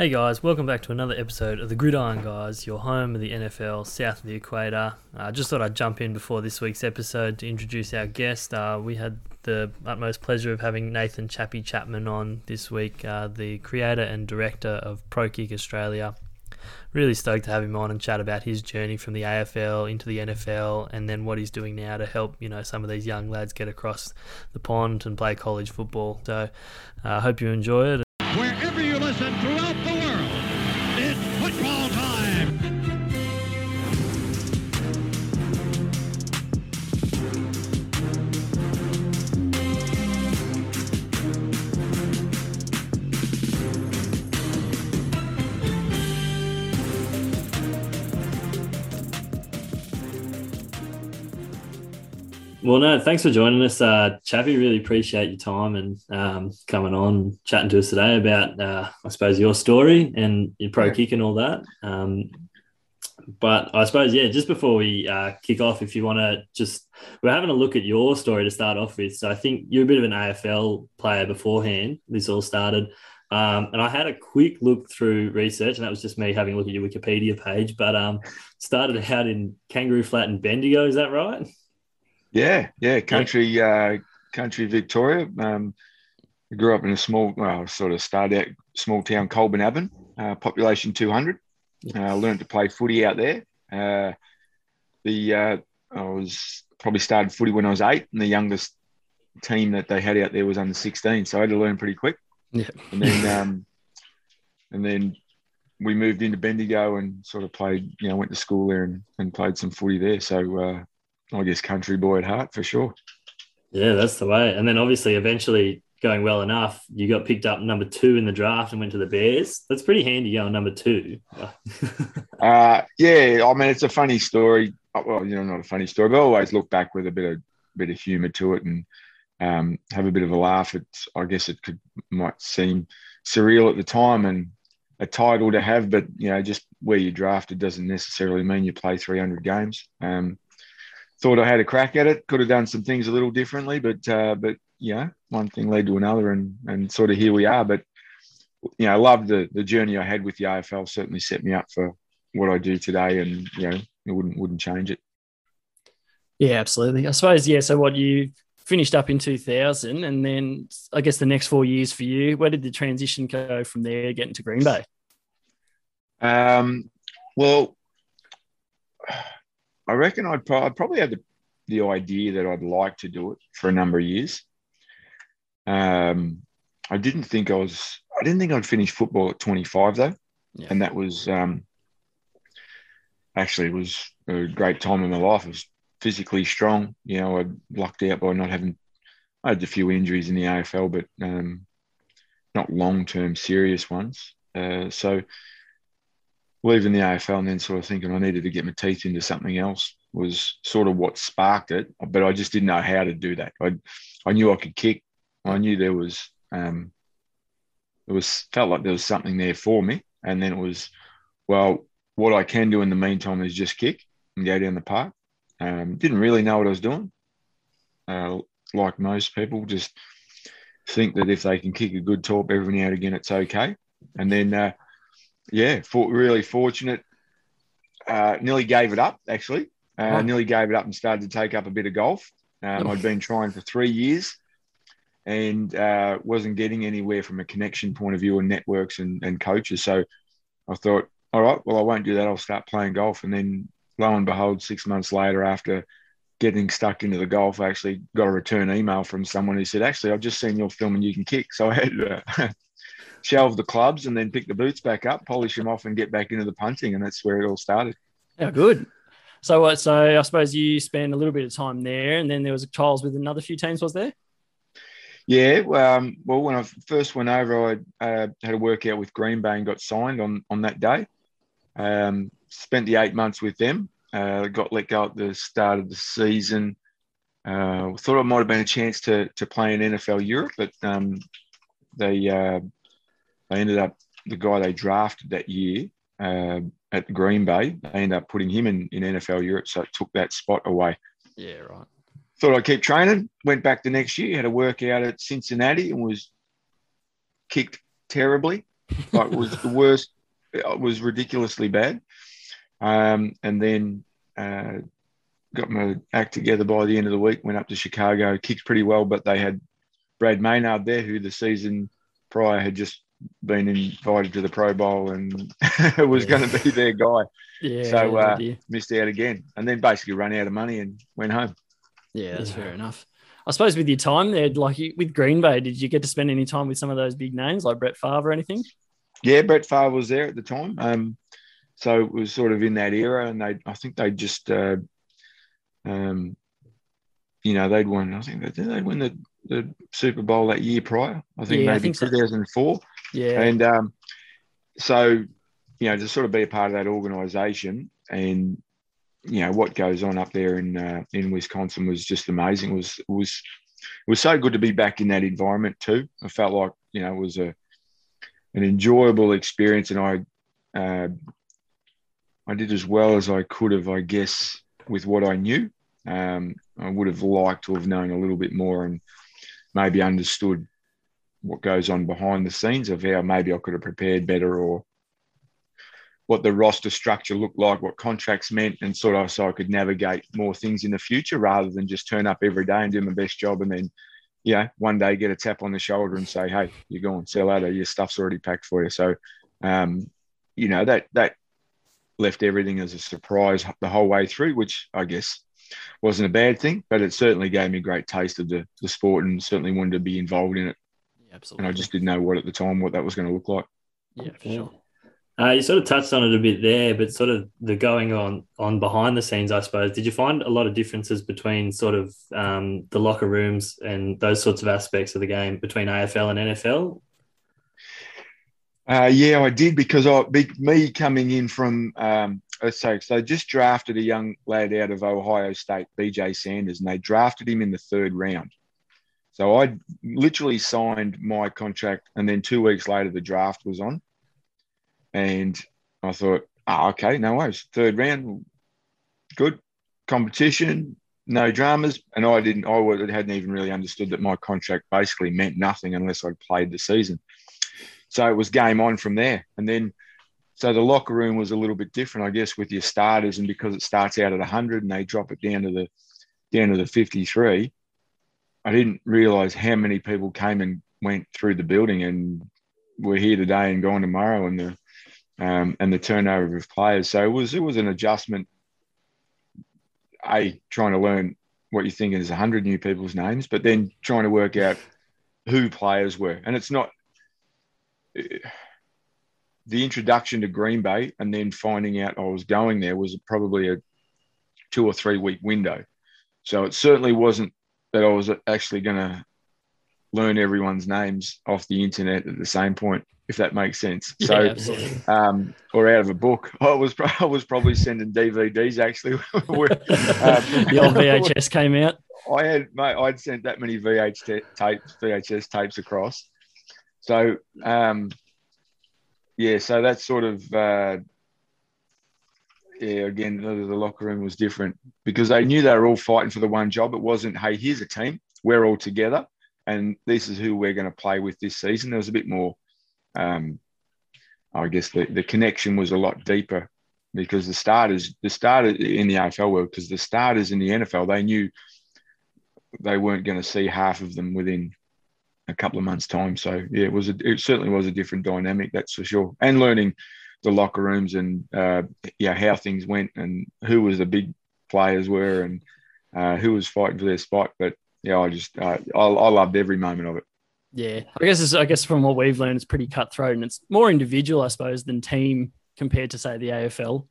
Hey guys, welcome back to another episode of the Gridiron Guys, your home of the NFL south of the equator. I uh, just thought I'd jump in before this week's episode to introduce our guest. Uh, we had the utmost pleasure of having Nathan Chappie Chapman on this week, uh, the creator and director of Pro Kick Australia. Really stoked to have him on and chat about his journey from the AFL into the NFL and then what he's doing now to help, you know, some of these young lads get across the pond and play college football. So uh, I uh, hope you enjoy it. Well, no, thanks for joining us, uh, Chappie. Really appreciate your time and um, coming on, chatting to us today about, uh, I suppose, your story and your pro kick and all that. Um, but I suppose, yeah, just before we uh, kick off, if you want to just, we're having a look at your story to start off with. So I think you're a bit of an AFL player beforehand. This all started. Um, and I had a quick look through research, and that was just me having a look at your Wikipedia page. But um, started out in Kangaroo Flat and Bendigo, is that right? Yeah, yeah, country, uh, country Victoria. Um, I grew up in a small, well, sort of started out small town, Colbinabbin, uh, population 200. I uh, learned to play footy out there. Uh, the uh, I was probably started footy when I was eight, and the youngest team that they had out there was under 16, so I had to learn pretty quick. Yeah, and then um, and then we moved into Bendigo and sort of played, you know, went to school there and, and played some footy there. So uh, I guess country boy at heart for sure. Yeah, that's the way. And then obviously, eventually going well enough, you got picked up number two in the draft and went to the Bears. That's pretty handy going number two. uh, yeah, I mean, it's a funny story. Uh, well, you know, not a funny story, but I always look back with a bit of bit of humour to it and um, have a bit of a laugh. It's, I guess it could might seem surreal at the time and a title to have, but you know, just where you drafted doesn't necessarily mean you play 300 games. Um, thought I had a crack at it. Could have done some things a little differently, but uh, but yeah, one thing led to another, and and sort of here we are. But you know, I love the the journey I had with the AFL. Certainly set me up for what I do today, and you know, it wouldn't wouldn't change it. Yeah, absolutely. I suppose yeah. So what you finished up in 2000, and then I guess the next four years for you. Where did the transition go from there, getting to Green Bay? Um, well, I reckon I'd, pro- probably had the, the idea that I'd like to do it for a number of years. Um, I didn't think I was. I didn't think I'd finish football at 25 though, yeah. and that was um, actually it was a great time in my life. I was physically strong. You know, I lucked out by not having. I had a few injuries in the AFL, but um, not long term serious ones. Uh, so leaving the AFL and then sort of thinking I needed to get my teeth into something else was sort of what sparked it. But I just didn't know how to do that. I I knew I could kick. I knew there was um, it was felt like there was something there for me. And then it was, well, what I can do in the meantime is just kick and go down the park. Um, didn't really know what I was doing. Uh, like most people, just think that if they can kick a good top every now and again, it's okay. And then uh, yeah, for, really fortunate. Uh, nearly gave it up, actually. Uh, Nearly gave it up and started to take up a bit of golf. Um, I'd been trying for three years and uh, wasn't getting anywhere from a connection point of view and networks and, and coaches. So I thought, all right, well, I won't do that. I'll start playing golf. And then lo and behold, six months later, after getting stuck into the golf, I actually got a return email from someone who said, actually, I've just seen your film and you can kick. So I had uh, shelve the clubs and then pick the boots back up, polish them off, and get back into the punting, and that's where it all started. Yeah, good. So what? So I suppose you spent a little bit of time there, and then there was trials with another few teams. Was there? Yeah. Um, well, when I first went over, I uh, had a workout with Green Bay and got signed on on that day. Um, spent the eight months with them. Uh, got let go at the start of the season. Uh, thought I might have been a chance to to play in NFL Europe, but um, they uh, they ended up the guy they drafted that year uh, at Green Bay. They ended up putting him in, in NFL Europe, so it took that spot away. Yeah, right. Thought I'd keep training. Went back the next year, had a workout at Cincinnati, and was kicked terribly. Like, it was the worst. It was ridiculously bad. Um, and then uh, got my act together by the end of the week. Went up to Chicago, kicked pretty well, but they had Brad Maynard there, who the season prior had just been invited to the Pro Bowl and was Yeah. going to be their guy. Yeah. So, uh, yeah. Missed out again, and then basically ran out of money and went home. Yeah, that's Yeah. fair enough. I suppose with your time there, like with Green Bay, did you get to spend any time with some of those big names like Brett Favre or anything? Yeah, Brett Favre was there at the time. Um, so it was sort of in that era, and they, I think they just, uh, um, you know, they'd won. I think they did. They'd win the, the Super Bowl that year prior. I think Yeah, I maybe 2004. so. 2004. Yeah. And um, so, you know, to sort of be a part of that organisation and you know what goes on up there in uh, in Wisconsin was just amazing. It was it was it was so good to be back in that environment too. I felt like you know it was a an enjoyable experience, and I uh, I did as well as I could have, I guess, with what I knew. Um, I would have liked to have known a little bit more and maybe understood what goes on behind the scenes of how maybe I could have prepared better or what the roster structure looked like, what contracts meant, and sort of so I could navigate more things in the future rather than just turn up every day and do my best job and then, you know, one day get a tap on the shoulder and say, hey, you're going, you later, your stuff's already packed for you. So, um, you know, that, that left everything as a surprise the whole way through, which I guess wasn't a bad thing, but it certainly gave me a great taste of the, the sport and certainly wanted to be involved in it. Yeah, absolutely. And I just didn't know what at the time, what that was going to look like. yeah, for Yeah. sure. Uh, you sort of touched on it a bit there, but sort of the going on on behind the scenes, I suppose. Did you find a lot of differences between sort of um, the locker rooms and those sorts of aspects of the game between AFL and NFL? Uh, yeah, I did because I, be, me coming in from, um, let's say, so they just drafted a young lad out of Ohio State, BJ Sanders, and they drafted him in the third round. So I literally signed my contract, and then two weeks later, the draft was on. And I thought, oh, okay, no worries. Third round, good competition, no dramas. And I didn't, I hadn't even really understood that my contract basically meant nothing unless I'd played the season. So it was game on from there. And then, so the locker room was a little bit different, I guess, with your starters. And because it starts out at 100 and they drop it down to the down to the 53, I didn't realize how many people came and went through the building and were here today and gone tomorrow, and the um, and the turnover of players. So it was it was an adjustment. A trying to learn what you think is 100 new people's names, but then trying to work out who players were. And it's not the introduction to Green Bay and then finding out I was going there was probably a two or three week window. So it certainly wasn't that I was actually going to learn everyone's names off the internet at the same point, if that makes sense. Yeah, So, um, or out of a book. I was I was probably sending DVDs actually. where, um, the old VHS came out. I had mate, I'd sent that many VH tapes, VHS tapes across. So um, yeah, so that's sort of uh, yeah. Again, the, locker room was different because they knew they were all fighting for the one job. It wasn't hey, here's a team, we're all together, and this is who we're going to play with this season. There was a bit more. Um, I guess the, the connection was a lot deeper because the starters, the starters in the AFL world, because the starters in the NFL, they knew they weren't going to see half of them within a couple of months' time. So yeah, it was a, it certainly was a different dynamic, that's for sure. And learning the locker rooms and uh, yeah how things went and who was the big players were and uh, who was fighting for their spot. But yeah, I just uh, I, I loved every moment of it. Yeah, I guess it's, I guess from what we've learned, it's pretty cutthroat and it's more individual, I suppose, than team compared to say the AFL.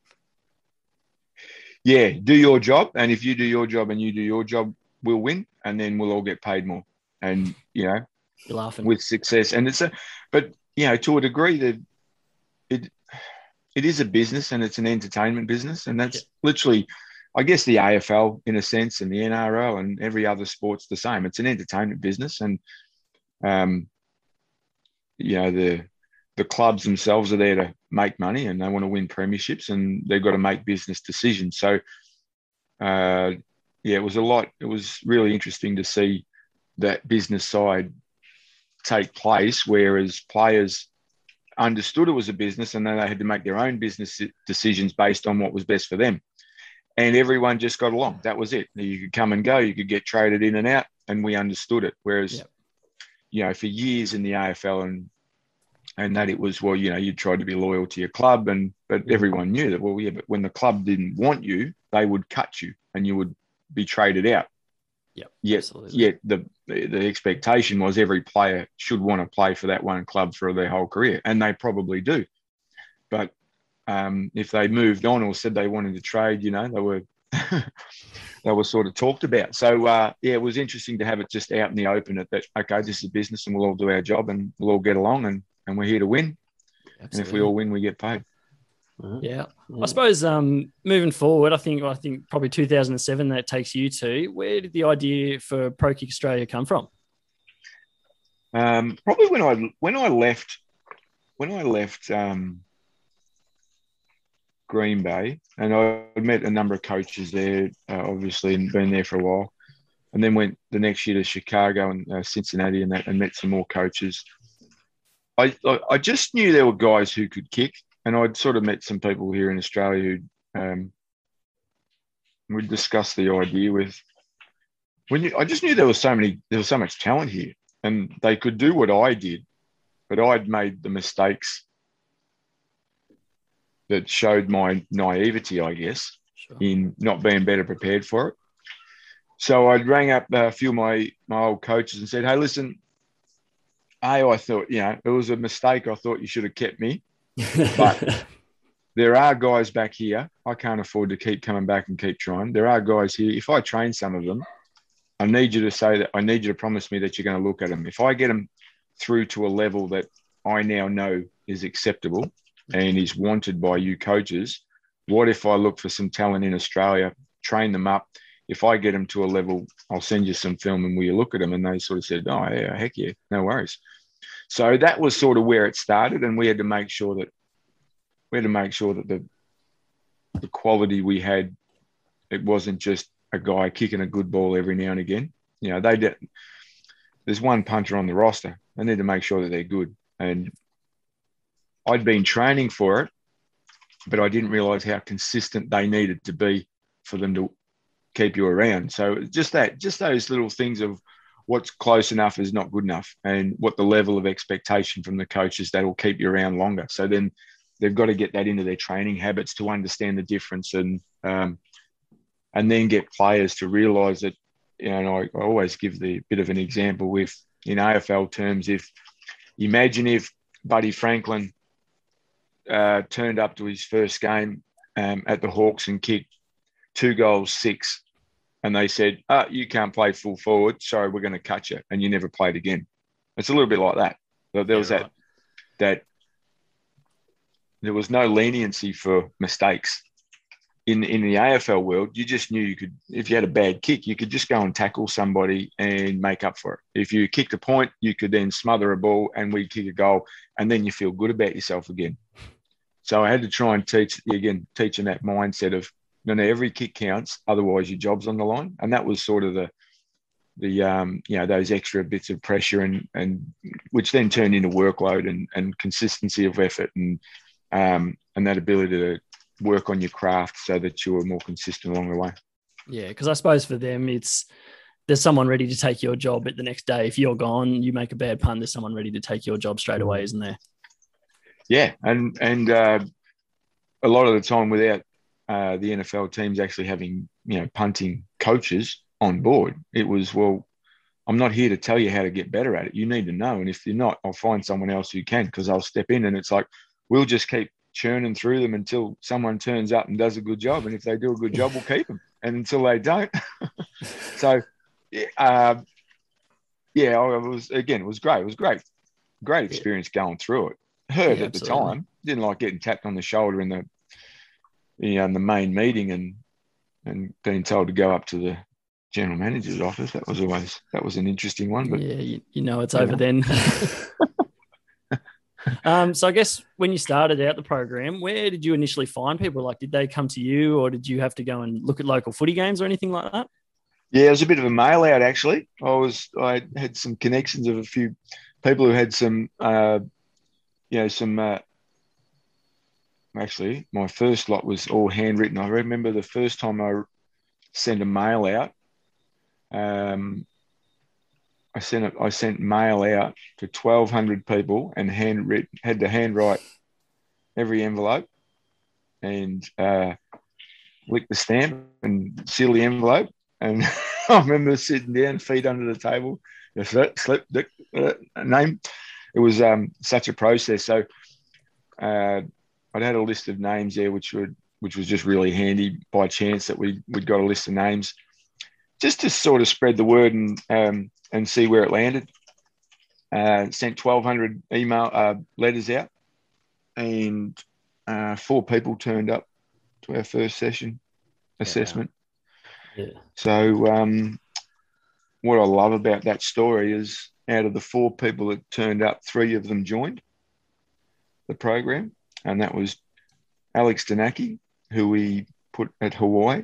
Yeah, do your job, and if you do your job and you do your job, we'll win, and then we'll all get paid more. And you know, You're laughing. with success. And it's a, but you know, to a degree, that it it is a business and it's an entertainment business, and that's Yeah. literally, I guess, the AFL in a sense, and the NRL and every other sport's the same. It's an entertainment business, and um, you know the the clubs themselves are there to make money and they want to win premierships and they've got to make business decisions. So, uh, yeah, it was a lot. It was really interesting to see that business side take place, whereas players understood it was a business and then they had to make their own business decisions based on what was best for them. And everyone just got along. That was it. You could come and go, you could get traded in and out, and we understood it. Whereas, Yep. you know, for years in the AFL and and that it was well, you know, you tried to be loyal to your club, and but everyone knew that. Well, yeah, but when the club didn't want you, they would cut you, and you would be traded out. Yep, Yet, absolutely. yet the the expectation was every player should want to play for that one club for their whole career, and they probably do. But um, if they moved on or said they wanted to trade, you know, they were they were sort of talked about. So uh, yeah, it was interesting to have it just out in the open. At that, okay, this is a business, and we'll all do our job, and we'll all get along, and and we're here to win. And if we all win, we get paid. Yeah. Yeah. I suppose um, moving forward, I think I think probably 2007 that takes you to. Where did the idea for Pro Kick Australia come from? Um, probably when I when I left when I left um, Green Bay, and I met a number of coaches there, uh, obviously, and been there for a while, and then went the next year to Chicago and uh, Cincinnati, and that, and met some more coaches. I, I I just knew there were guys who could kick, and I'd sort of met some people here in Australia who um, we discussed the idea with. When you, I just knew there was so many, there was so much talent here and they could do what I did, but I'd made the mistakes that showed my naivety, I guess, Sure. in not being better prepared for it. So I rang up a few of my, my old coaches and said, Hey, listen, A, I thought, you know, it was a mistake. I thought you should have kept me. But- There are guys back here. I can't afford to keep coming back and keep trying. There are guys here. If I train some of them, I need you to say that I need you to promise me that you're going to look at them. If I get them through to a level that I now know is acceptable and is wanted by you coaches, what if I look for some talent in Australia, train them up? If I get them to a level, I'll send you some film and will you look at them? And they sort of said, Oh, yeah, heck yeah, no worries. So that was sort of where it started. And we had to make sure that we had to make sure that the the quality we had, it wasn't just a guy kicking a good ball every now and again. You know, they did. There's one punter on the roster. They need to make sure that they're good. And I'd been training for it, but I didn't realize how consistent they needed to be for them to keep you around. So just that, just those little things of what's close enough is not good enough, and what the level of expectation from the coaches that will keep you around longer. So then they've got to get that into their training habits to understand the difference and um, and then get players to realize that you know I, I always give the bit of an example with in AFL terms if imagine if Buddy Franklin uh, turned up to his first game um, at the Hawks and kicked two goals six and they said oh, you can't play full forward sorry we're going to cut you and you never played again it's a little bit like that But there was Yeah, that that there was no leniency for mistakes. In in the AFL world, you just knew you could if you had a bad kick, you could just go and tackle somebody and make up for it. If you kicked a point, you could then smother a ball and we kick a goal, and then you feel good about yourself again. So I had to try and teach again, teaching that mindset of no, no, every kick counts, otherwise your job's on the line, and that was sort of the the um, you know those extra bits of pressure and and which then turned into workload and and consistency of effort and um, and that ability to work on your craft so that you were more consistent along the way. Yeah, because I suppose for them, it's there's someone ready to take your job at the next day. If you're gone, you make a bad pun. There's someone ready to take your job straight away, isn't there? Yeah, and and uh, a lot of the time without uh, the NFL teams actually having you know punting coaches on board, it was well, I'm not here to tell you how to get better at it. You need to know, and if you're not, I'll find someone else who can because I'll step in, and it's like we'll just keep churning through them until someone turns up and does a good job, and if they do a good job, we'll keep them, and until they don't, so. yeah, Uh, yeah, I was again. It was great. It was great, great experience going through it. Heard Yeah, at the absolutely. time, didn't like getting tapped on the shoulder in the, you know, in the main meeting and and being told to go up to the general manager's office. That was always that was an interesting one. But yeah, you, you know it's you over know. then. um, so I guess when you started out the program, where did you initially find people? Like, did they come to you, or did you have to go and look at local footy games or anything like that? Yeah, it was a bit of a mail out actually. I was I had some connections of a few people who had some uh, you know, some. Uh, actually, my first lot was all handwritten. I remember the first time I sent a mail out. Um, I sent it, I sent mail out to twelve hundred people and hand handwritten had to handwrite every envelope and uh, lick the stamp and seal the envelope. And I remember sitting down, feet under the table, slip, slip the uh, name. It was um, such a process. So uh, I'd had a list of names there, which would which was just really handy by chance that we we'd got a list of names, just to sort of spread the word and um, and see where it landed. Uh, sent 1,200 email uh, letters out, and uh, four people turned up to our first session assessment. Yeah. So, um, what I love about that story is out of the four people that turned up, three of them joined the program, and that was Alex Dunnachie, who we put at Hawaii,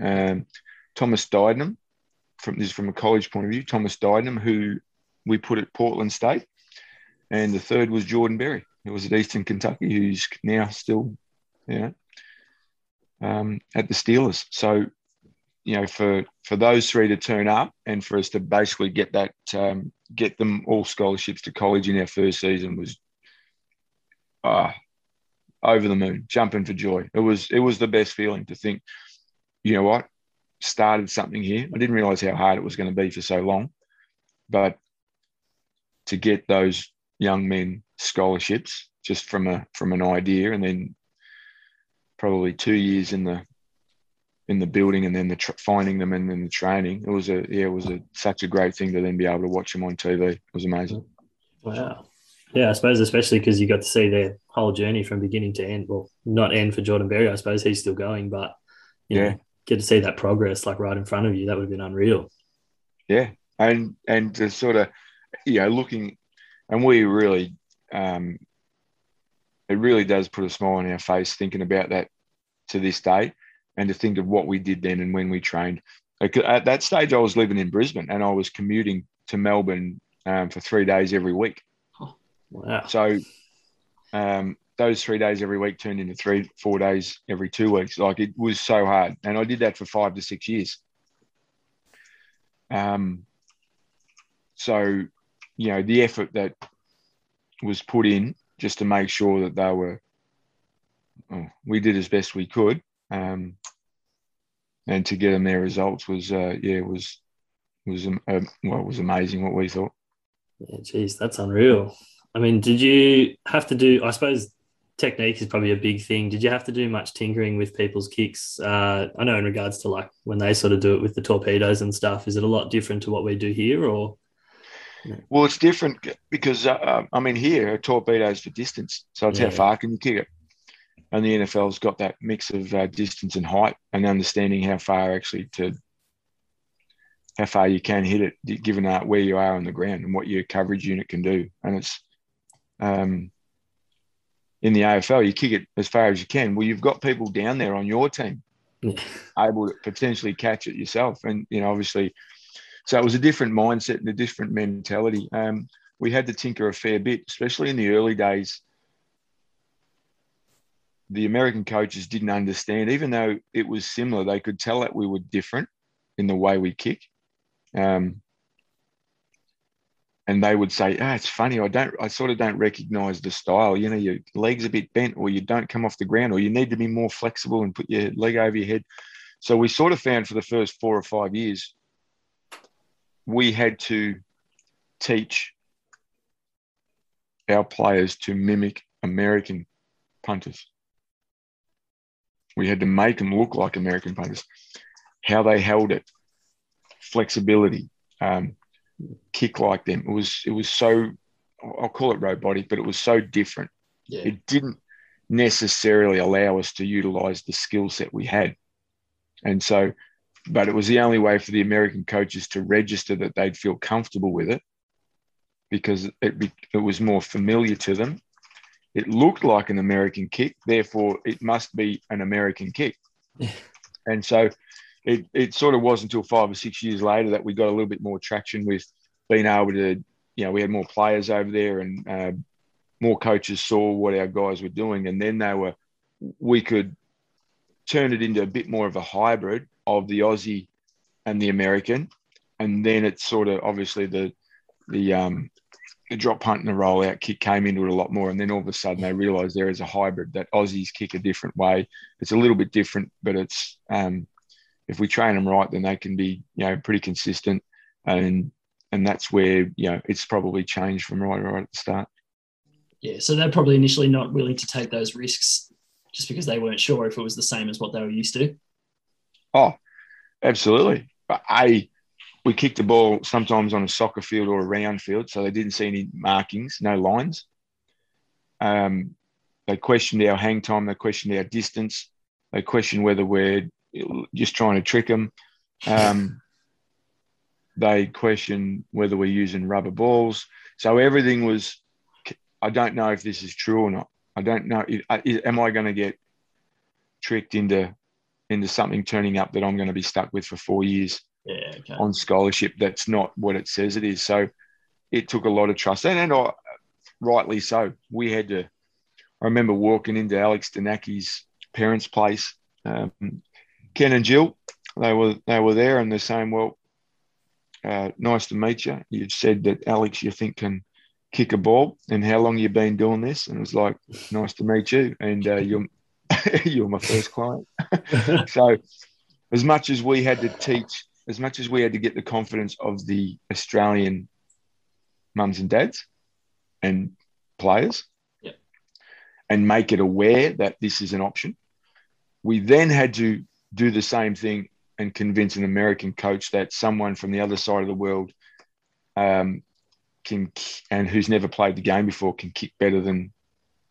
um, Thomas Duyndam, from this is from a college point of view, Thomas Duyndam, who we put at Portland State, and the third was Jordan Berry, who was at Eastern Kentucky, who's now still, you know, um, at the Steelers. So, you know, for for those three to turn up and for us to basically get that um, get them all scholarships to college in our first season was uh, over the moon, jumping for joy. It was it was the best feeling to think, you know what, started something here. I didn't realize how hard it was going to be for so long, but to get those young men scholarships just from a from an idea, and then probably two years in the in the building and then the tr- finding them and then the training. It was a yeah, it was a such a great thing to then be able to watch them on TV. It was amazing. Wow. Yeah, I suppose especially because you got to see their whole journey from beginning to end. Well, not end for Jordan Berry, I suppose he's still going, but you Yeah. know, get to see that progress like right in front of you. That would have been unreal. Yeah, and and to sort of you know looking, and we really, um, it really does put a smile on our face thinking about that to this day, and to think of what we did then and when we trained. Like, at that stage, I was living in Brisbane and I was commuting to Melbourne um, for three days every week. Wow. So um, those three days every week turned into three, four days every two weeks. Like it was so hard, and I did that for five to six years. Um, so you know the effort that was put in just to make sure that they were, oh, we did as best we could, um, and to get them their results was, uh, yeah, was was um, uh, well, it was amazing what we thought. Yeah, geez, that's unreal. I mean, did you have to do? I suppose technique is probably a big thing. Did you have to do much tinkering with people's kicks? Uh, I know in regards to like when they sort of do it with the torpedoes and stuff, is it a lot different to what we do here, or? Well, it's different because uh, I mean here a torpedoes for distance, so it's Yeah. how far can you kick it, and the NFL's got that mix of uh, distance and height and understanding how far actually to how far you can hit it, given uh, where you are on the ground and what your coverage unit can do, and it's um, in the AFL you kick it as far as you can. Well, you've got people down there on your team Yeah. able to potentially catch it yourself. And, you know, obviously, so it was a different mindset and a different mentality. Um, we had to tinker a fair bit, especially in the early days. The American coaches didn't understand, even though it was similar, they could tell that we were different in the way we kick. Um, and they would say, "Ah, it's funny. I don't. I sort of don't recognize the style. You know, your legs a bit bent, or you don't come off the ground, or you need to be more flexible and put your leg over your head." So we sort of found for the first four or five years, we had to teach our players to mimic American punters. We had to make them look like American punters, how they held it, flexibility, um, kick like them. It was it was so I'll call it robotic, but it was so different. Yeah. It didn't necessarily allow us to utilize the skill set we had. And so, but it was the only way for the American coaches to register that they'd feel comfortable with it because it, it was more familiar to them. It looked like an American kick, therefore, it must be an American kick. and so, it, it sort of was until five or six years later that we got a little bit more traction with being able to, you know, we had more players over there and uh, more coaches saw what our guys were doing, and then they were we could turn it into a bit more of a hybrid of the Aussie and the American, and then it's sort of obviously the the um, the drop punt and the rollout kick came into it a lot more, and then all of a sudden they realised there is a hybrid that Aussies kick a different way. It's a little bit different, but it's um, if we train them right, then they can be you know pretty consistent, and and that's where you know it's probably changed from right right at the start. Yeah, so they're probably initially not willing to take those risks just because they weren't sure if it was the same as what they were used to. Oh, absolutely. But a we kicked the ball sometimes on a soccer field or a round field, so they didn't see any markings, no lines. Um, they questioned our hang time, they questioned our distance, they questioned whether we're just trying to trick them. Um, they questioned whether we're using rubber balls. So everything was. I don't know if this is true or not. I don't know. Am I going to get tricked into into something turning up that I'm going to be stuck with for four years yeah, okay. on scholarship? That's not what it says it is. So it took a lot of trust, and, and I, rightly so. We had to. I remember walking into Alex Dunnachie's parents' place. Um, Ken and Jill, they were they were there, and they're saying, "Well, uh, nice to meet you. You've said that Alex, you think can kick a ball, and how long you been doing this?" And it was like, "Nice to meet you, and uh, you're you're my first client." so, as much as we had to teach, as much as we had to get the confidence of the Australian mums and dads and players, yeah. and make it aware that this is an option, we then had to do the same thing and convince an American coach that someone from the other side of the world um, can and who's never played the game before can kick better than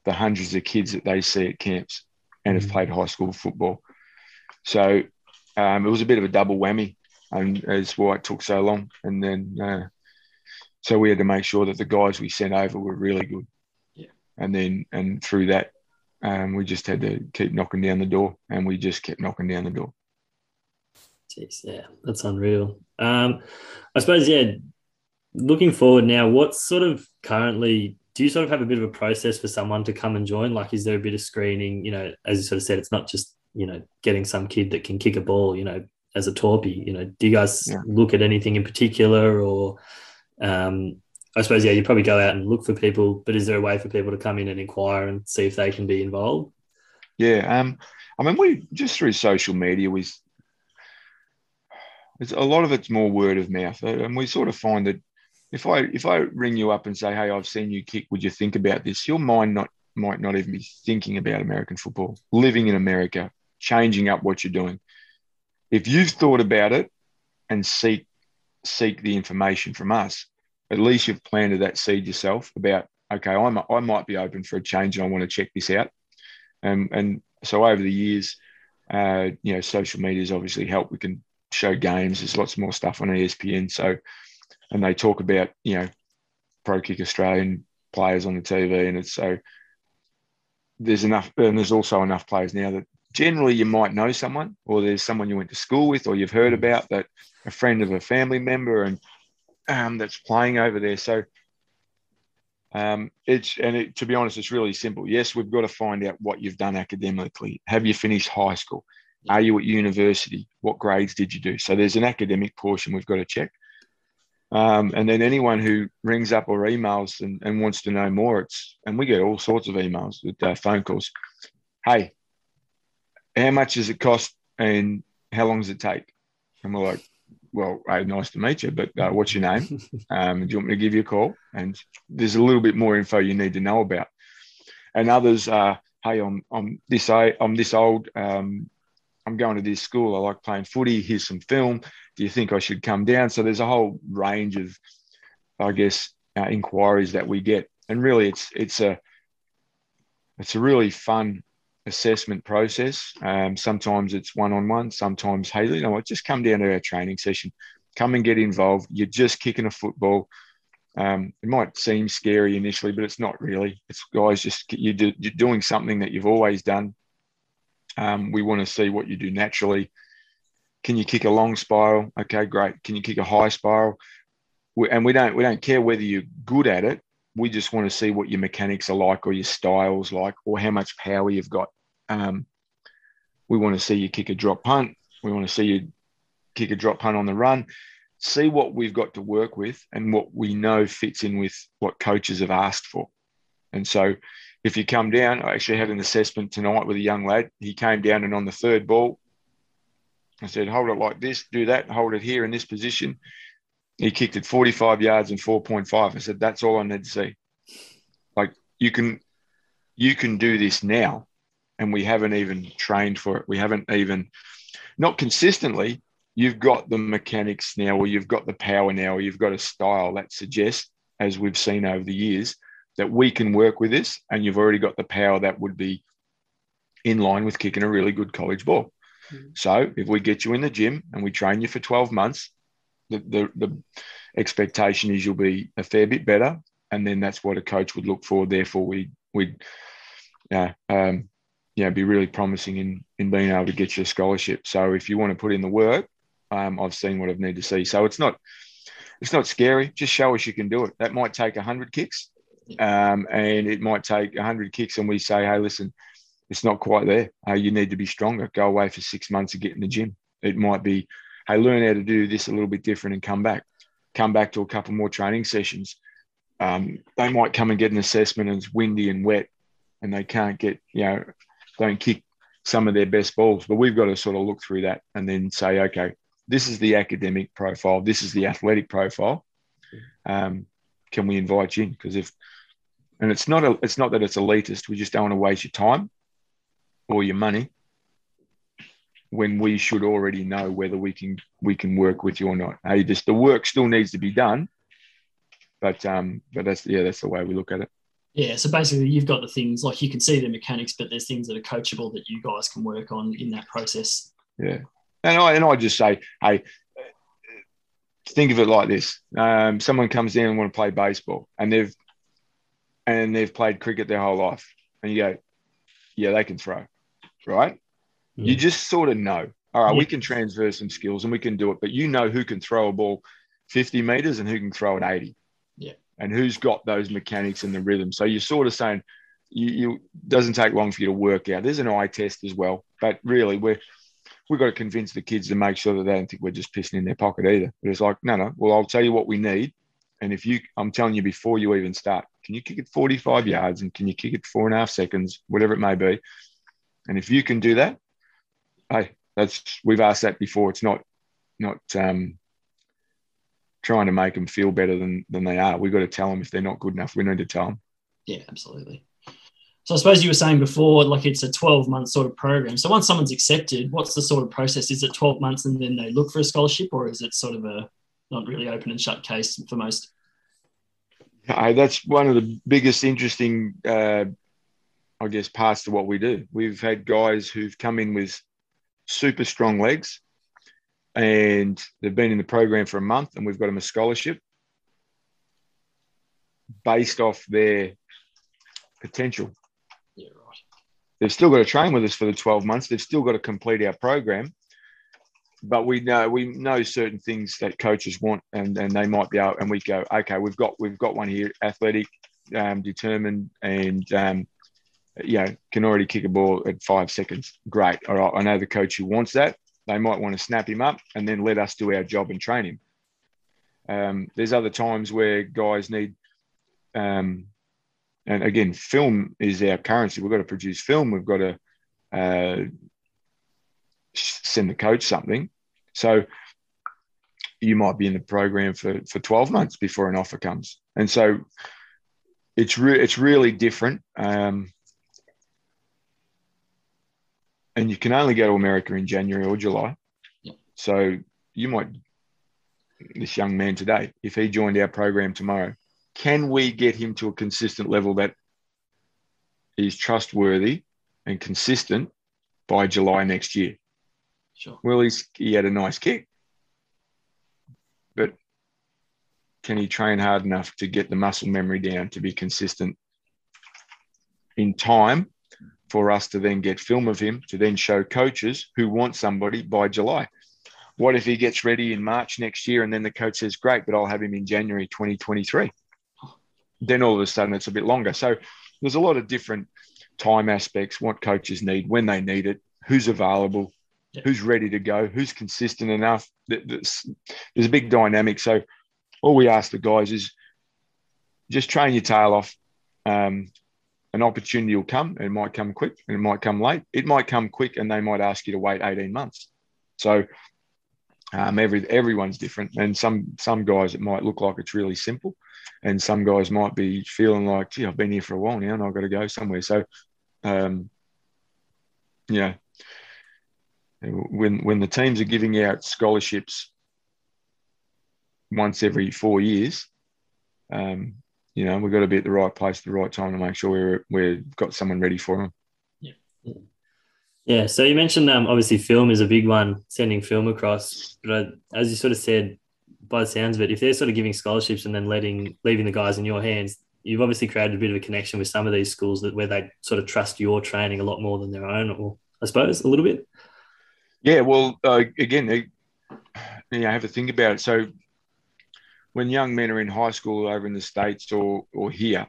the hundreds of kids that they see at camps and have mm. played high school football. So um, it was a bit of a double whammy, and that's why it took so long. And then uh, so we had to make sure that the guys we sent over were really good. Yeah. And then and through that, um, we just had to keep knocking down the door, and we just kept knocking down the door. Jeez, yeah, that's unreal. Um, I suppose, yeah, looking forward now, what sort of currently do you sort of have a bit of a process for someone to come and join? Like, is there a bit of screening? You know, as you sort of said, it's not just, you know, getting some kid that can kick a ball, you know, as a torpy. You know, do you guys yeah. look at anything in particular or, um, I suppose, yeah, you probably go out and look for people, but is there a way for people to come in and inquire and see if they can be involved? Yeah. Um, I mean, we just through social media, we it's a lot of it's more word of mouth, uh, and we sort of find that if I if I ring you up and say, "Hey, I've seen you kick. Would you think about this?" Your mind not might not even be thinking about American football, living in America, changing up what you're doing. If you've thought about it and seek seek the information from us, at least you've planted that seed yourself about okay, I'm, I might be open for a change and I want to check this out. Um, and so over the years, uh, you know, social media has obviously helped. We can show games. There's lots more stuff on ESPN. So, and they talk about you know, pro kick Australian players on the TV, and it's so there's enough, and there's also enough players now that generally you might know someone, or there's someone you went to school with, or you've heard about that a friend of a family member, and um, that's playing over there. So. Um, it's and it, to be honest, it's really simple. Yes, we've got to find out what you've done academically. Have you finished high school? Are you at university? What grades did you do? So there's an academic portion we've got to check. Um, and then anyone who rings up or emails and, and, wants to know more, it's and we get all sorts of emails with uh, phone calls. Hey, how much does it cost and how long does it take? And we're like, well, hey, nice to meet you, but uh, what's your name? Um, do you want me to give you a call? And there's a little bit more info you need to know about. And others are, hey, I'm, I'm this I'm this old. Um, I'm going to this school. I like playing footy. Here's some film. Do you think I should come down? So there's a whole range of, I guess, uh, inquiries that we get, and really, it's it's a it's a really fun assessment process. Um, sometimes it's one on one. Sometimes, hey, you know what? Just come down to our training session. Come and get involved. You're just kicking a football. Um, it might seem scary initially, but it's not really. It's guys just you do, you're doing something that you've always done um, we want to see what you do naturally. Can you kick a long spiral? Okay, great. Can you kick a high spiral? We, and we don't we don't care whether you're good at it. We just want to see what your mechanics are like or your styles like or how much power you've got. Um, we want to see you kick a drop punt. We want to see you kick a drop punt on the run. See what we've got to work with and what we know fits in with what coaches have asked for. And so if you come down, I actually had an assessment tonight with a young lad. He came down and on the third ball, I said, hold it like this, do that, hold it here in this position. He kicked it 45 yards and 4.5. I said, that's all I need to see. Like you can you can do this now. And we haven't even trained for it. We haven't even not consistently. You've got the mechanics now, or you've got the power now, or you've got a style that suggests, as we've seen over the years, that we can work with this. And you've already got the power that would be in line with kicking a really good college ball. Mm-hmm. So if we get you in the gym and we train you for 12 months, the, the, the expectation is you'll be a fair bit better. And then that's what a coach would look for. Therefore, we, we'd, yeah, um, yeah, be really promising in, in being able to get you a scholarship. So if you want to put in the work, um, I've seen what I've need to see. So it's not, it's not scary. Just show us you can do it. That might take hundred kicks, um, and it might take hundred kicks, and we say, hey, listen, it's not quite there. Uh, you need to be stronger. Go away for six months and get in the gym. It might be, hey, learn how to do this a little bit different and come back. Come back to a couple more training sessions. Um, they might come and get an assessment and it's windy and wet and they can't get, you know, don't kick some of their best balls. But we've got to sort of look through that and then say, okay, this is the academic profile, this is the athletic profile. Um, can we invite you in? Because if and it's not a, it's not that it's elitist. We just don't want to waste your time or your money when we should already know whether we can we can work with you or not. Hey, just the work still needs to be done, but um, but that's yeah, that's the way we look at it. Yeah, so basically, you've got the things like you can see the mechanics, but there's things that are coachable that you guys can work on in that process. Yeah, and I and I just say, hey, think of it like this: um, someone comes in and want to play baseball, and they've and they've played cricket their whole life, and you go, yeah, they can throw right? Yeah. You just sort of know, all right, yeah. we can transfer some skills and we can do it, but you know who can throw a ball 50 meters and who can throw it 80. Yeah. And who's got those mechanics and the rhythm. So you're sort of saying, you, you doesn't take long for you to work out. There's an eye test as well, but really we're we've got to convince the kids to make sure that they don't think we're just pissing in their pocket either. But it's like, no, no. Well, I'll tell you what we need, and if you, I'm telling you before you even start, can you kick it 45 yards and can you kick it four and a half seconds, whatever it may be, and if you can do that, hey, that's we've asked that before. It's not not um, trying to make them feel better than than they are. We've got to tell them if they're not good enough. We need to tell them. Yeah, absolutely. So I suppose you were saying before, like it's a 12 month sort of program. So once someone's accepted, what's the sort of process? Is it 12 months and then they look for a scholarship, or is it sort of a not really open and shut case for most? Hey, that's one of the biggest interesting uh, I guess, parts to what we do. We've had guys who've come in with super strong legs and they've been in the program for a month and we've got them a scholarship based off their potential. Yeah, right. They've still got to train with us for the 12 months. They've still got to complete our program. But we know we know certain things that coaches want and, and they might be able and we go, okay, we've got we've got one here, athletic, um, determined and um, you know, can already kick a ball at five seconds. Great. All right. I know the coach who wants that. They might want to snap him up and then let us do our job and train him. Um, there's other times where guys need, um, and again, film is our currency. We've got to produce film. We've got to uh, send the coach something. So you might be in the program for, for 12 months before an offer comes. And so it's, re- it's really different. Um, and you can only go to America in January or July. So you might, this young man today, if he joined our program tomorrow, can we get him to a consistent level that is trustworthy and consistent by July next year? Sure. Well, he's, he had a nice kick, but can he train hard enough to get the muscle memory down to be consistent in time for us to then get film of him to then show coaches who want somebody by July. What if he gets ready in March next year and then the coach says, Great, but I'll have him in January 2023? then all of a sudden it's a bit longer. So there's a lot of different time aspects, what coaches need, when they need it, who's available, Yeah. who's ready to go, who's consistent enough. There's, a big dynamic. So all we ask the guys is just train your tail off. Um, an opportunity will come. It might come quick and it might come late. It might come quick and they might ask you to wait 18 months. So um, every everyone's different, and some some guys it might look like it's really simple, and some guys might be feeling like, gee, I've been here for a while now, and I've got to go somewhere. So, um, yeah, when when the teams are giving out scholarships once every four years, um, you know, we've got to be at the right place at the right time to make sure we're we've got someone ready for them. Yeah, Yeah. so you mentioned um, obviously film is a big one, sending film across. But uh, as you sort of said, by the sounds of it, if they're sort of giving scholarships and then letting leaving the guys in your hands, you've obviously created a bit of a connection with some of these schools that where they sort of trust your training a lot more than their own, or I suppose a little bit. Yeah, well, uh, again, they, you know, have to think about it. So, when young men are in high school over in the states or or here,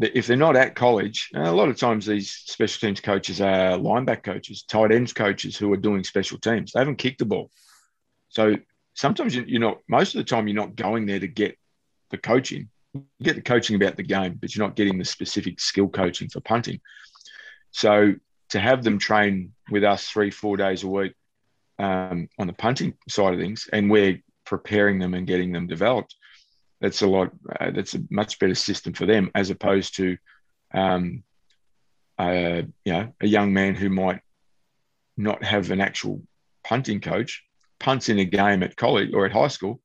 if they're not at college, and a lot of times these special teams coaches are lineback coaches, tight ends coaches who are doing special teams. They haven't kicked the ball, so sometimes you- you're not. Most of the time, you're not going there to get the coaching. You get the coaching about the game, but you're not getting the specific skill coaching for punting. So to have them train with us three, four days a week um, on the punting side of things, and we're preparing them and getting them developed, that's a lot. Uh, that's a much better system for them as opposed to, um, uh, you know, a young man who might not have an actual punting coach, punts in a game at college or at high school,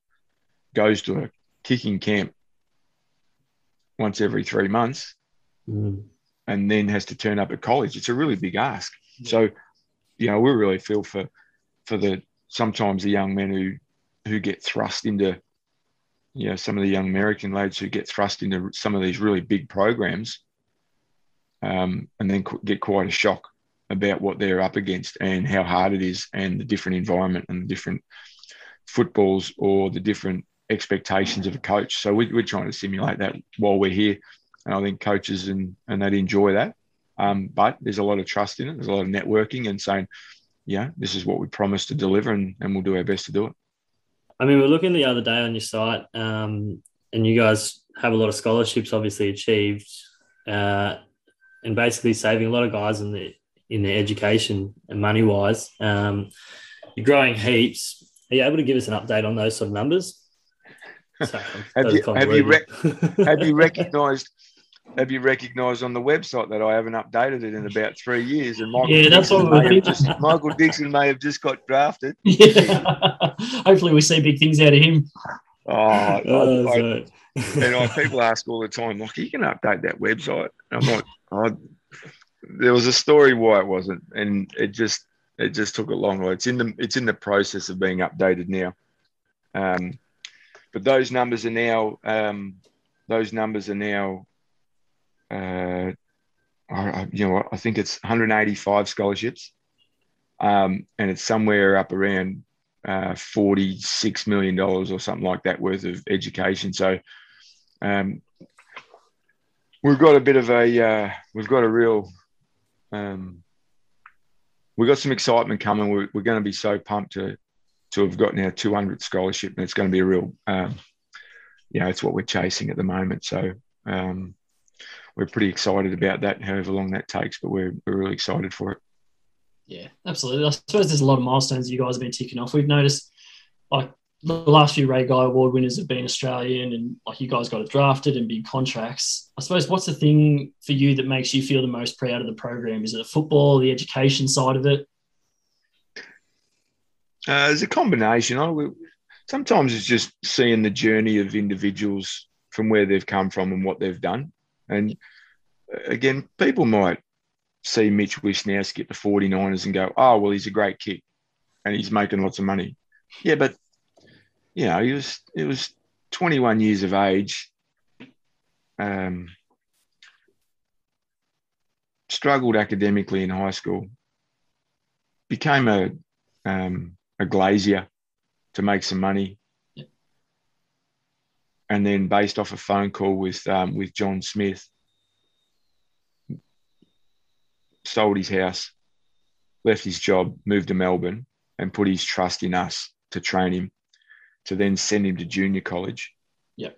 goes to a kicking camp once every three months, Mm. and then has to turn up at college. It's a really big ask. So, you know, we really feel for for the sometimes the young men who who get thrust into, you know, some of the young American lads who get thrust into some of these really big programs, um, and then get quite a shock about what they're up against and how hard it is, and the different environment and the different footballs or the different expectations of a coach. So we, we're trying to simulate that while we're here and I think coaches and and they'd enjoy that. Um, but there's a lot of trust in it. There's a lot of networking and saying, yeah, this is what we promised to deliver, and, and we'll do our best to do it. I mean, we're looking the other day on your site, um, and you guys have a lot of scholarships, obviously achieved, uh, and basically saving a lot of guys in the in their education and money wise. Um, you're growing heaps. Are you able to give us an update on those sort of numbers? Sorry, Have you- have you convoluted. Have you recognised? Have you recognised on the website that I haven't updated it in about three years? And Michael Yeah, that's Dickson what may have just Michael Dickson may have just got drafted. Yeah. Hopefully, we see big things out of him. Oh, I- Oh, I- sorry. and I, people ask all the time, like, you can update that website. And I'm like, oh, there was a story why it wasn't, and it just it just took a long while. It's in the it's in the process of being updated now. Um, but those numbers are now um, those numbers are now, uh, I, you know, I think it's 185 scholarships, um, and it's somewhere up around uh, 46 million dollars or something like that worth of education. So um, we've got a bit of a uh, we've got a real um, we've got some excitement coming. We're, we're going to be so pumped to to have gotten our 200 scholarship, and it's going to be a real um, you know it's what we're chasing at the moment. So um, we're pretty excited about that, however long that takes. But we're we're really excited for it. Yeah, absolutely. I suppose there's a lot of milestones you guys have been ticking off. We've noticed, like the last few Ray Guy Award winners have been Australian, and like you guys got it drafted and big contracts. I suppose what's the thing for you that makes you feel the most proud of the program? Is it the football, the education side of it? Uh, it's a combination. I, we, sometimes it's just seeing the journey of individuals from where they've come from and what they've done. And uh, again, people might see Mitch Wishnowsky at the 49ers and go, oh, well, he's a great kick and he's making lots of money. Yeah, but, you know, he was, it was 21 years of age, um, struggled academically in high school, became a, um, a glazier to make some money. Yeah. and then based off a phone call with um, with John Smith, sold his house, left his job, moved to Melbourne, and put his trust in us to train him, to then send him to junior college, Yep.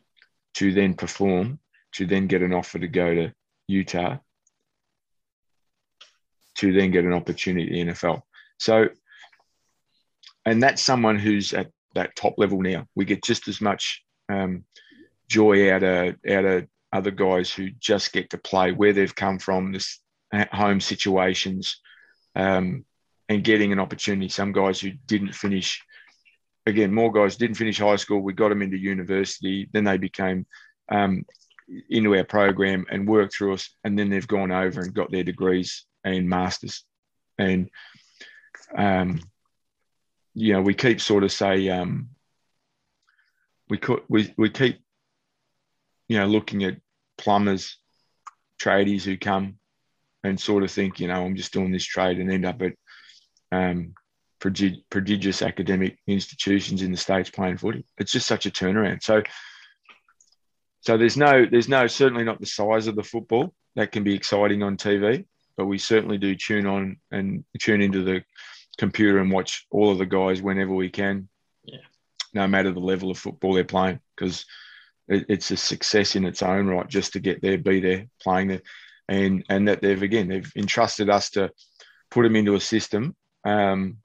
to then perform, to then get an offer to go to Utah, to then get an opportunity in the NFL. So, and that's someone who's at that top level now. We get just as much um, joy out of out of other guys who just get to play where they've come from, this home situations, um, and getting an opportunity. Some guys who didn't finish, again, more guys didn't finish high school. We got them into university. Then they became um, into our program and worked through us, and then they've gone over and got their degrees and masters. And um, you know, we keep sort of say um, we could we we keep you know looking at plumbers, tradies who come and sort of think, you know, I'm just doing this trade and end up at um, prodig- prodigious academic institutions in the states playing footy. It's just such a turnaround. So, so there's no, there's no, certainly not the size of the football that can be exciting on TV, but we certainly do tune on and tune into the computer and watch all of the guys whenever we can. No matter the level of football they're playing, because it, it's a success in its own right just to get there, be there, playing there, and and that they've again they've entrusted us to put them into a system um,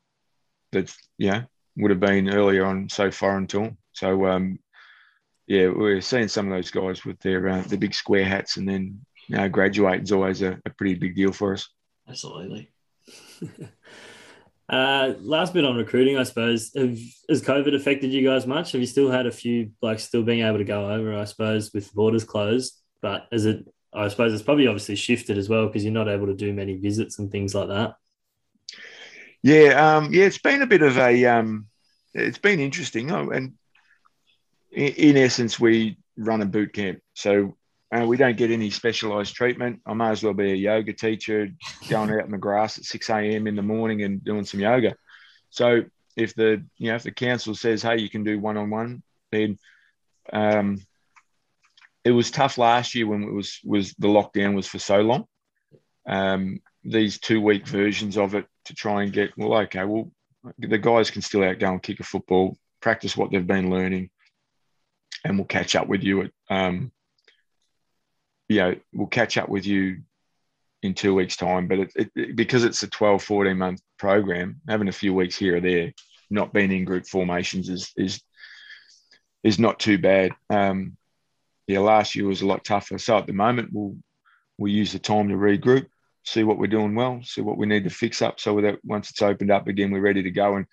that yeah would have been earlier on so foreign to them. So um, yeah, we're seeing some of those guys with their uh, the big square hats, and then you graduate is always a, a pretty big deal for us. Absolutely. Uh, last bit on recruiting, I suppose. Have, has COVID affected you guys much? Have you still had a few like still being able to go over? I suppose with borders closed, but is it? I suppose it's probably obviously shifted as well because you're not able to do many visits and things like that. Yeah, um, yeah, it's been a bit of a, um, it's been interesting. Oh, and in essence, we run a boot camp, so uh, we don't get any specialised treatment. I may as well be a yoga teacher, going out in the grass at six a.m. in the morning and doing some yoga. So if the you know if the council says, hey, you can do one on one, then um, it was tough last year when it was was the lockdown was for so long. Um, these two week versions of it to try and get well, okay, well, the guys can still out go and kick a football, practice what they've been learning, and we'll catch up with you at um, you know, we'll catch up with you in two weeks' time. But it, it, because it's a 12, 14 month program, having a few weeks here or there, not being in group formations is is is not too bad. Um, yeah, last year was a lot tougher. So at the moment, we'll we'll use the time to regroup, see what we're doing well, see what we need to fix up, so that once it's opened up again, we're ready to go. And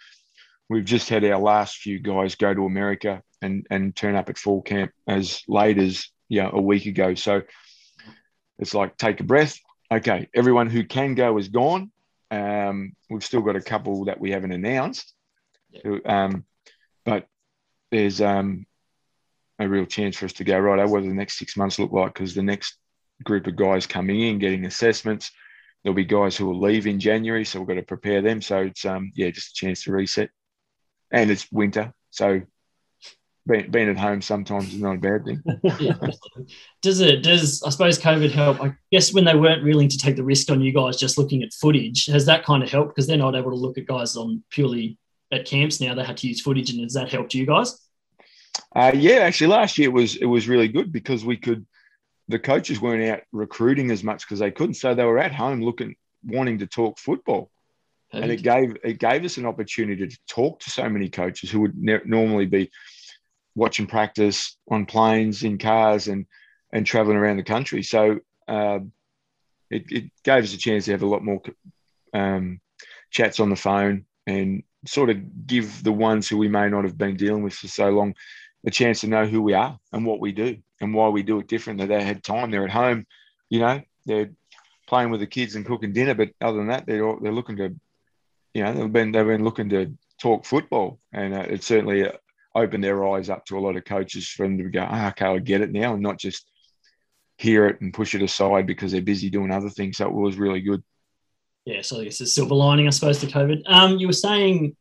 we've just had our last few guys go to America and and turn up at fall camp as late as you know, a week ago. So it's like take a breath. Okay, everyone who can go is gone. Um, we've still got a couple that we haven't announced, um, but there's um, a real chance for us to go right. What do the next six months look like? Because the next group of guys coming in, getting assessments, there'll be guys who will leave in January, so we've got to prepare them. So it's um, yeah, just a chance to reset. And it's winter, so being, being at home sometimes is not a bad thing. yeah. Does it? Does I suppose COVID help? I guess when they weren't willing to take the risk on you guys, just looking at footage, has that kind of helped? Because they're not able to look at guys on purely at camps now. They had to use footage, and has that helped you guys? Uh, yeah, actually, last year it was it was really good because we could. The coaches weren't out recruiting as much because they couldn't, so they were at home looking, wanting to talk football, Perfect. and it gave it gave us an opportunity to talk to so many coaches who would ne- normally be watching practice on planes, in cars, and and traveling around the country. So uh, it, it, gave us a chance to have a lot more um, chats on the phone and sort of give the ones who we may not have been dealing with for so long a chance to know who we are and what we do and why we do it differently. They had time. They're at home, you know, they're playing with the kids and cooking dinner. But other than that, they're they're looking to, you know, they've been they've been looking to talk football, and uh, it's certainly opened their eyes up to a lot of coaches for them to go, oh, okay, I get it now, and not just hear it and push it aside because they're busy doing other things. So it was really good. Yeah, so I guess it's silver lining, I suppose, to COVID. Um, you were saying,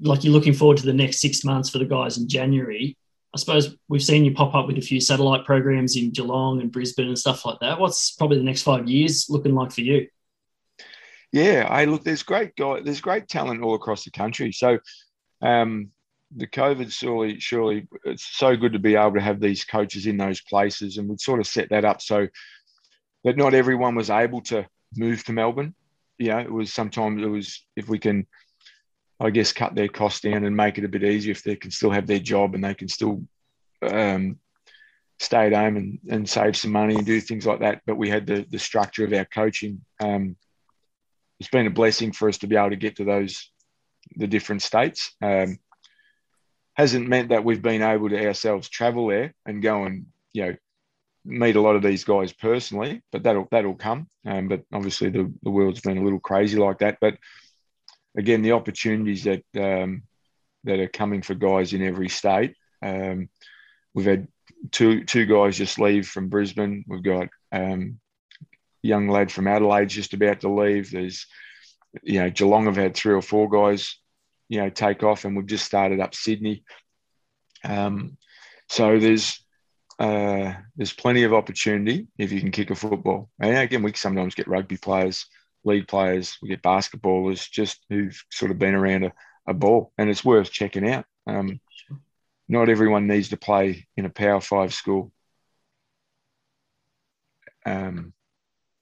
like, you're looking forward to the next six months for the guys in January. I suppose we've seen you pop up with a few satellite programs in Geelong and Brisbane and stuff like that. What's probably the next five years looking like for you? Yeah, hey, look, there's great guy, there's great talent all across the country. So, um, the COVID surely, surely, it's so good to be able to have these coaches in those places, and we'd sort of set that up so that not everyone was able to move to Melbourne. You know, it was sometimes it was if we can, I guess, cut their costs down and make it a bit easier if they can still have their job and they can still um, stay at home and, and save some money and do things like that. But we had the the structure of our coaching. Um, it's been a blessing for us to be able to get to those the different states. Um, hasn't meant that we've been able to ourselves travel there and go and you know meet a lot of these guys personally, but that'll that'll come. Um, but obviously the, the world's been a little crazy like that. But again, the opportunities that um, that are coming for guys in every state. Um, we've had two two guys just leave from Brisbane. We've got um, young lad from Adelaide just about to leave. There's you know Geelong have had three or four guys you know take off, and we've just started up Sydney. Um, so there's uh, there's plenty of opportunity if you can kick a football. And again, we sometimes get rugby players, league players, we get basketballers just who've sort of been around a, a ball, and it's worth checking out. Um, not everyone needs to play in a Power Five school. Um,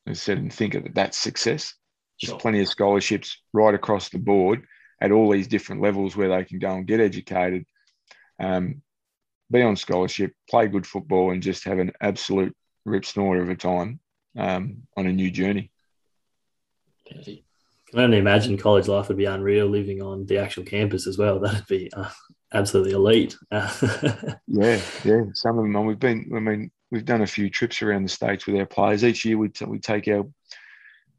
I said and think that that's success. There's Sure. plenty of scholarships right across the board at all these different levels where they can go and get educated, um, be on scholarship, play good football, and just have an absolute rip snorter of a time um, on a new journey. Perfect. can only imagine college life would be unreal living on the actual campus as well. That'd be uh, absolutely elite. Yeah, yeah. Some of them, and we've been, I mean, we've done a few trips around the states with our players. Each year we t- we take our,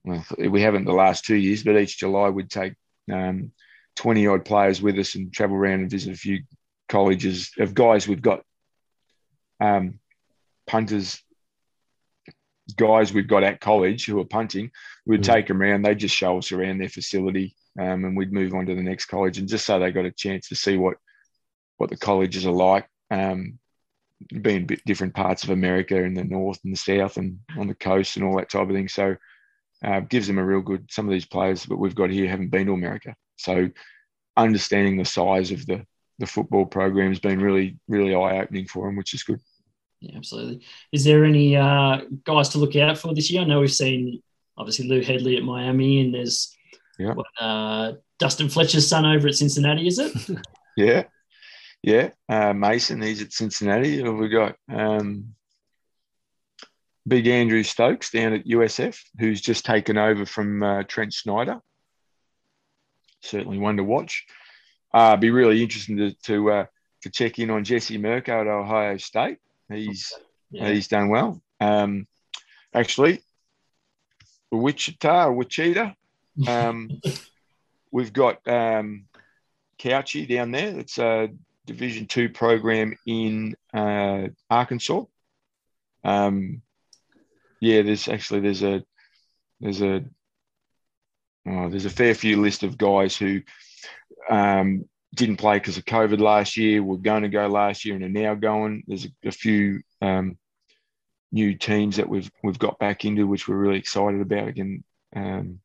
well, we haven't the last two years, but each July we'd take um, twenty odd players with us and travel around and visit a few colleges of guys we've got, um, punters, guys we've got at college who are punting. We'd Mm. take them around. They'd just show us around their facility, um, and we'd move on to the next college, and just so they got a chance to see what what the colleges are like, um, being bit different parts of America in the north and the south and on the coast and all that type of thing. So uh, gives them a real good. Some of these players that we've got here haven't been to America, so understanding the size of the the football program has been really really eye opening for them, which is good. Yeah, absolutely. Is there any uh, guys to look out for this year? I know we've seen obviously Lou Hedley at Miami, and there's Yeah. what, uh, Dustin Fletcher's son over at Cincinnati. Is it? Yeah, yeah. Uh, Mason, he's at Cincinnati. Who have we got? Um, Big Andrew Stokes down at USF, who's just taken over from uh, Trent Snyder. Certainly one to watch. Uh, be really interesting to to, uh, to check in on Jesse Mirco at Ohio State. He's Yeah. he's done well. Um, actually, Wichita, Wichita. Um, we've got um, Couchy down there. It's a Division Two program in uh, Arkansas. Um, yeah, there's actually there's a there's a oh, there's a fair few list of guys who um, didn't play because of COVID last year. Were going to go last year and are now going. There's a, a few um, new teams that we've we've got back into, which we're really excited about. Again, um,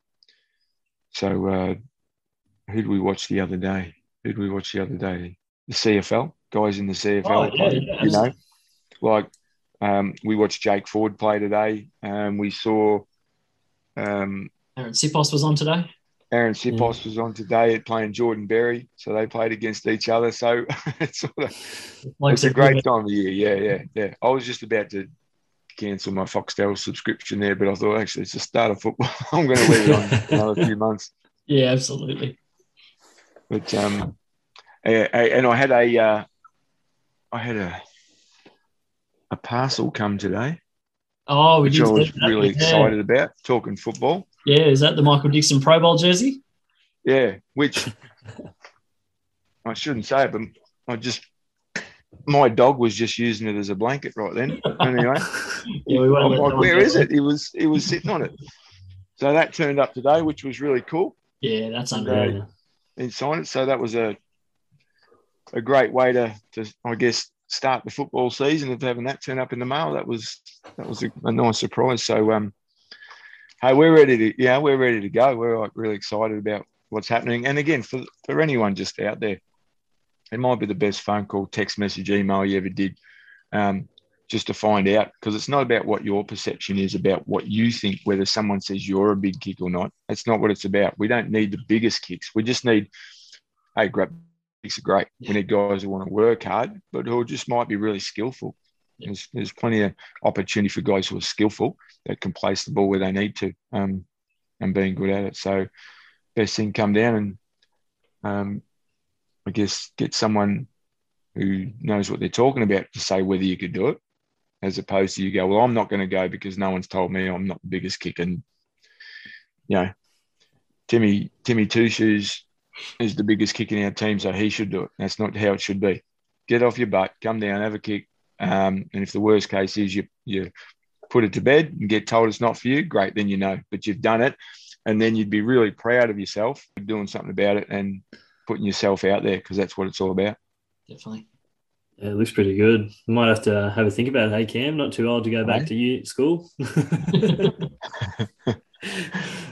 so uh, who did we watch the other day? Who did we watch the other day? The CFL guys in the CFL. Oh, yeah, play, yeah, you know, like um, we watched Jake Ford play today. Um, we saw um, Aaron Sipos was on today. Aaron Sipos was on today playing Jordan Berry, so they played against each other. So it's sort of Like it's a great time of year. Yeah, yeah, yeah. I was just about to cancel my Foxtel subscription there, but I thought actually it's the start of football. I'm going to leave it on another few months. Yeah, absolutely. But um, a- a- and I had a uh, I had a a parcel come today, Oh, which I was really excited about. Talking football, Yeah, is that the Michael Dickson Pro Bowl jersey? yeah. Which I shouldn't say, but I just my dog was just using it as a blanket right then. Anyway. Yeah, we I'm like, where is it? He was he was sitting on it. So that turned up today, which was really cool. Yeah, that's And, unreal. uh, And signed it. So that was a a great way to to I guess start the football season of having that turn up in the mail. That was that was a, a nice surprise. So um, hey, we're ready to yeah, we're ready to go. We're like really excited about what's happening. And again, for for anyone just out there, it might be the best phone call, text message, email you ever did. Um, just to find out because it's not about what your perception is about what you think whether someone says you're a big kick or not that's not what it's about we don't need the biggest kicks we just need hey grab kicks are great we need guys who want to work hard but who just might be really skillful there's, there's plenty of opportunity for guys who are skillful that can place the ball where they need to um, and being good at it so best thing come down and um, i guess get someone who knows what they're talking about to say whether you could do it as opposed to you go, well, I'm not going to go because no one's told me I'm not the biggest kick. And, you know, Timmy, Timmy Two Shoes is the biggest kick in our team, so he should do it. That's not how it should be. Get off your butt, come down, have a kick. Um, and if the worst case is you, you put it to bed and get told it's not for you, great, then you know, but you've done it. And then you'd be really proud of yourself doing something about it and putting yourself out there because that's what it's all about. Definitely. Yeah, it looks pretty good. Might have to have a think about it. Hey, Cam, not too old to go back to you school.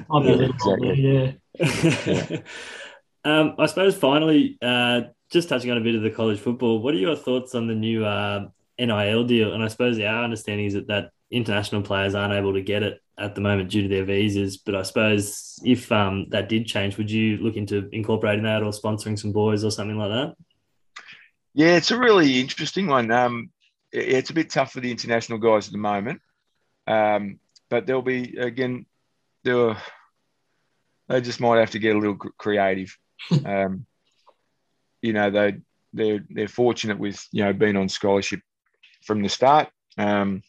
I'll be a little older, yeah. um, I suppose finally, uh, just touching on a bit of the college football, what are your thoughts on the new uh, NIL deal? And I suppose our understanding is that, that international players aren't able to get it at the moment due to their visas. But I suppose if um, that did change, would you look into incorporating that or sponsoring some boys or something like that? Yeah, it's a really interesting one. Um, it's a bit tough for the international guys at the moment, um, but there'll be again, there they just might have to get a little creative. um, you know, they they're they're fortunate with you know being on scholarship from the start. Um,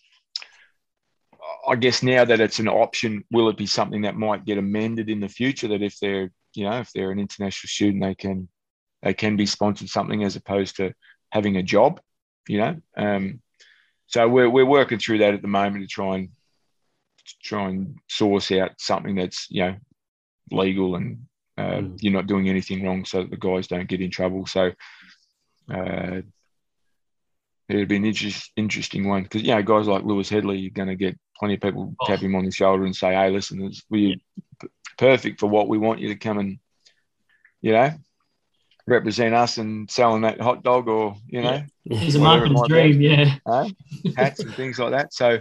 I guess now that it's an option, will it be something that might get amended in the future? That if they're you know if they're an international student, they can they can be sponsored something as opposed to having a job, you know. Um, so we're, we're working through that at the moment to try and try and source out something that's you know legal and uh, mm. you're not doing anything wrong, so that the guys don't get in trouble. So uh, it'd be an interest, interesting one because you know guys like Lewis Hedley, you're going to get plenty of people oh. tap him on the shoulder and say, "Hey, listen, we're perfect for what we want you to come and you know represent us and selling that hot dog or you know yeah. he's a marketing dream yeah. Uh, hats and things like that. So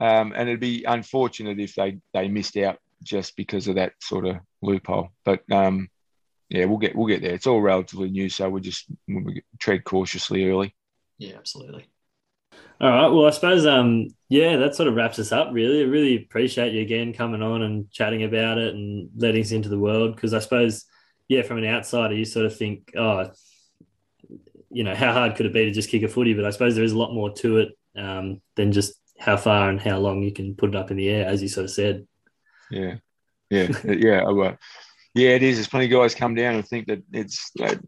um, and it'd be unfortunate if they they missed out just because of that sort of loophole. But um, yeah we'll get we'll get there. It's all relatively new so we'll just we'll tread cautiously early yeah absolutely all right well i suppose um yeah that sort of wraps us up really i really appreciate you again coming on and chatting about it and letting us into the world because i suppose yeah, from an outsider, you sort of think, oh, you know, how hard could it be to just kick a footy? But I suppose there is a lot more to it um, than just how far and how long you can put it up in the air, as you sort of said. Yeah, yeah, yeah. Yeah, it is. There's plenty of guys come down and think that it's that,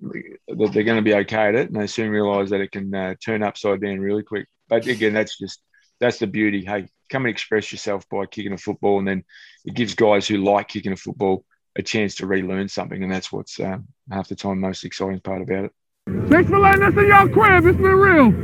that they're going to be okay at it, and they soon realise that it can uh, turn upside down really quick. But again, that's just that's the beauty. Hey, come and express yourself by kicking a football, and then it gives guys who like kicking a football a chance to relearn something, and that's what's um, half the time most exciting part about it. Thanks for letting us in your crib. It's been real.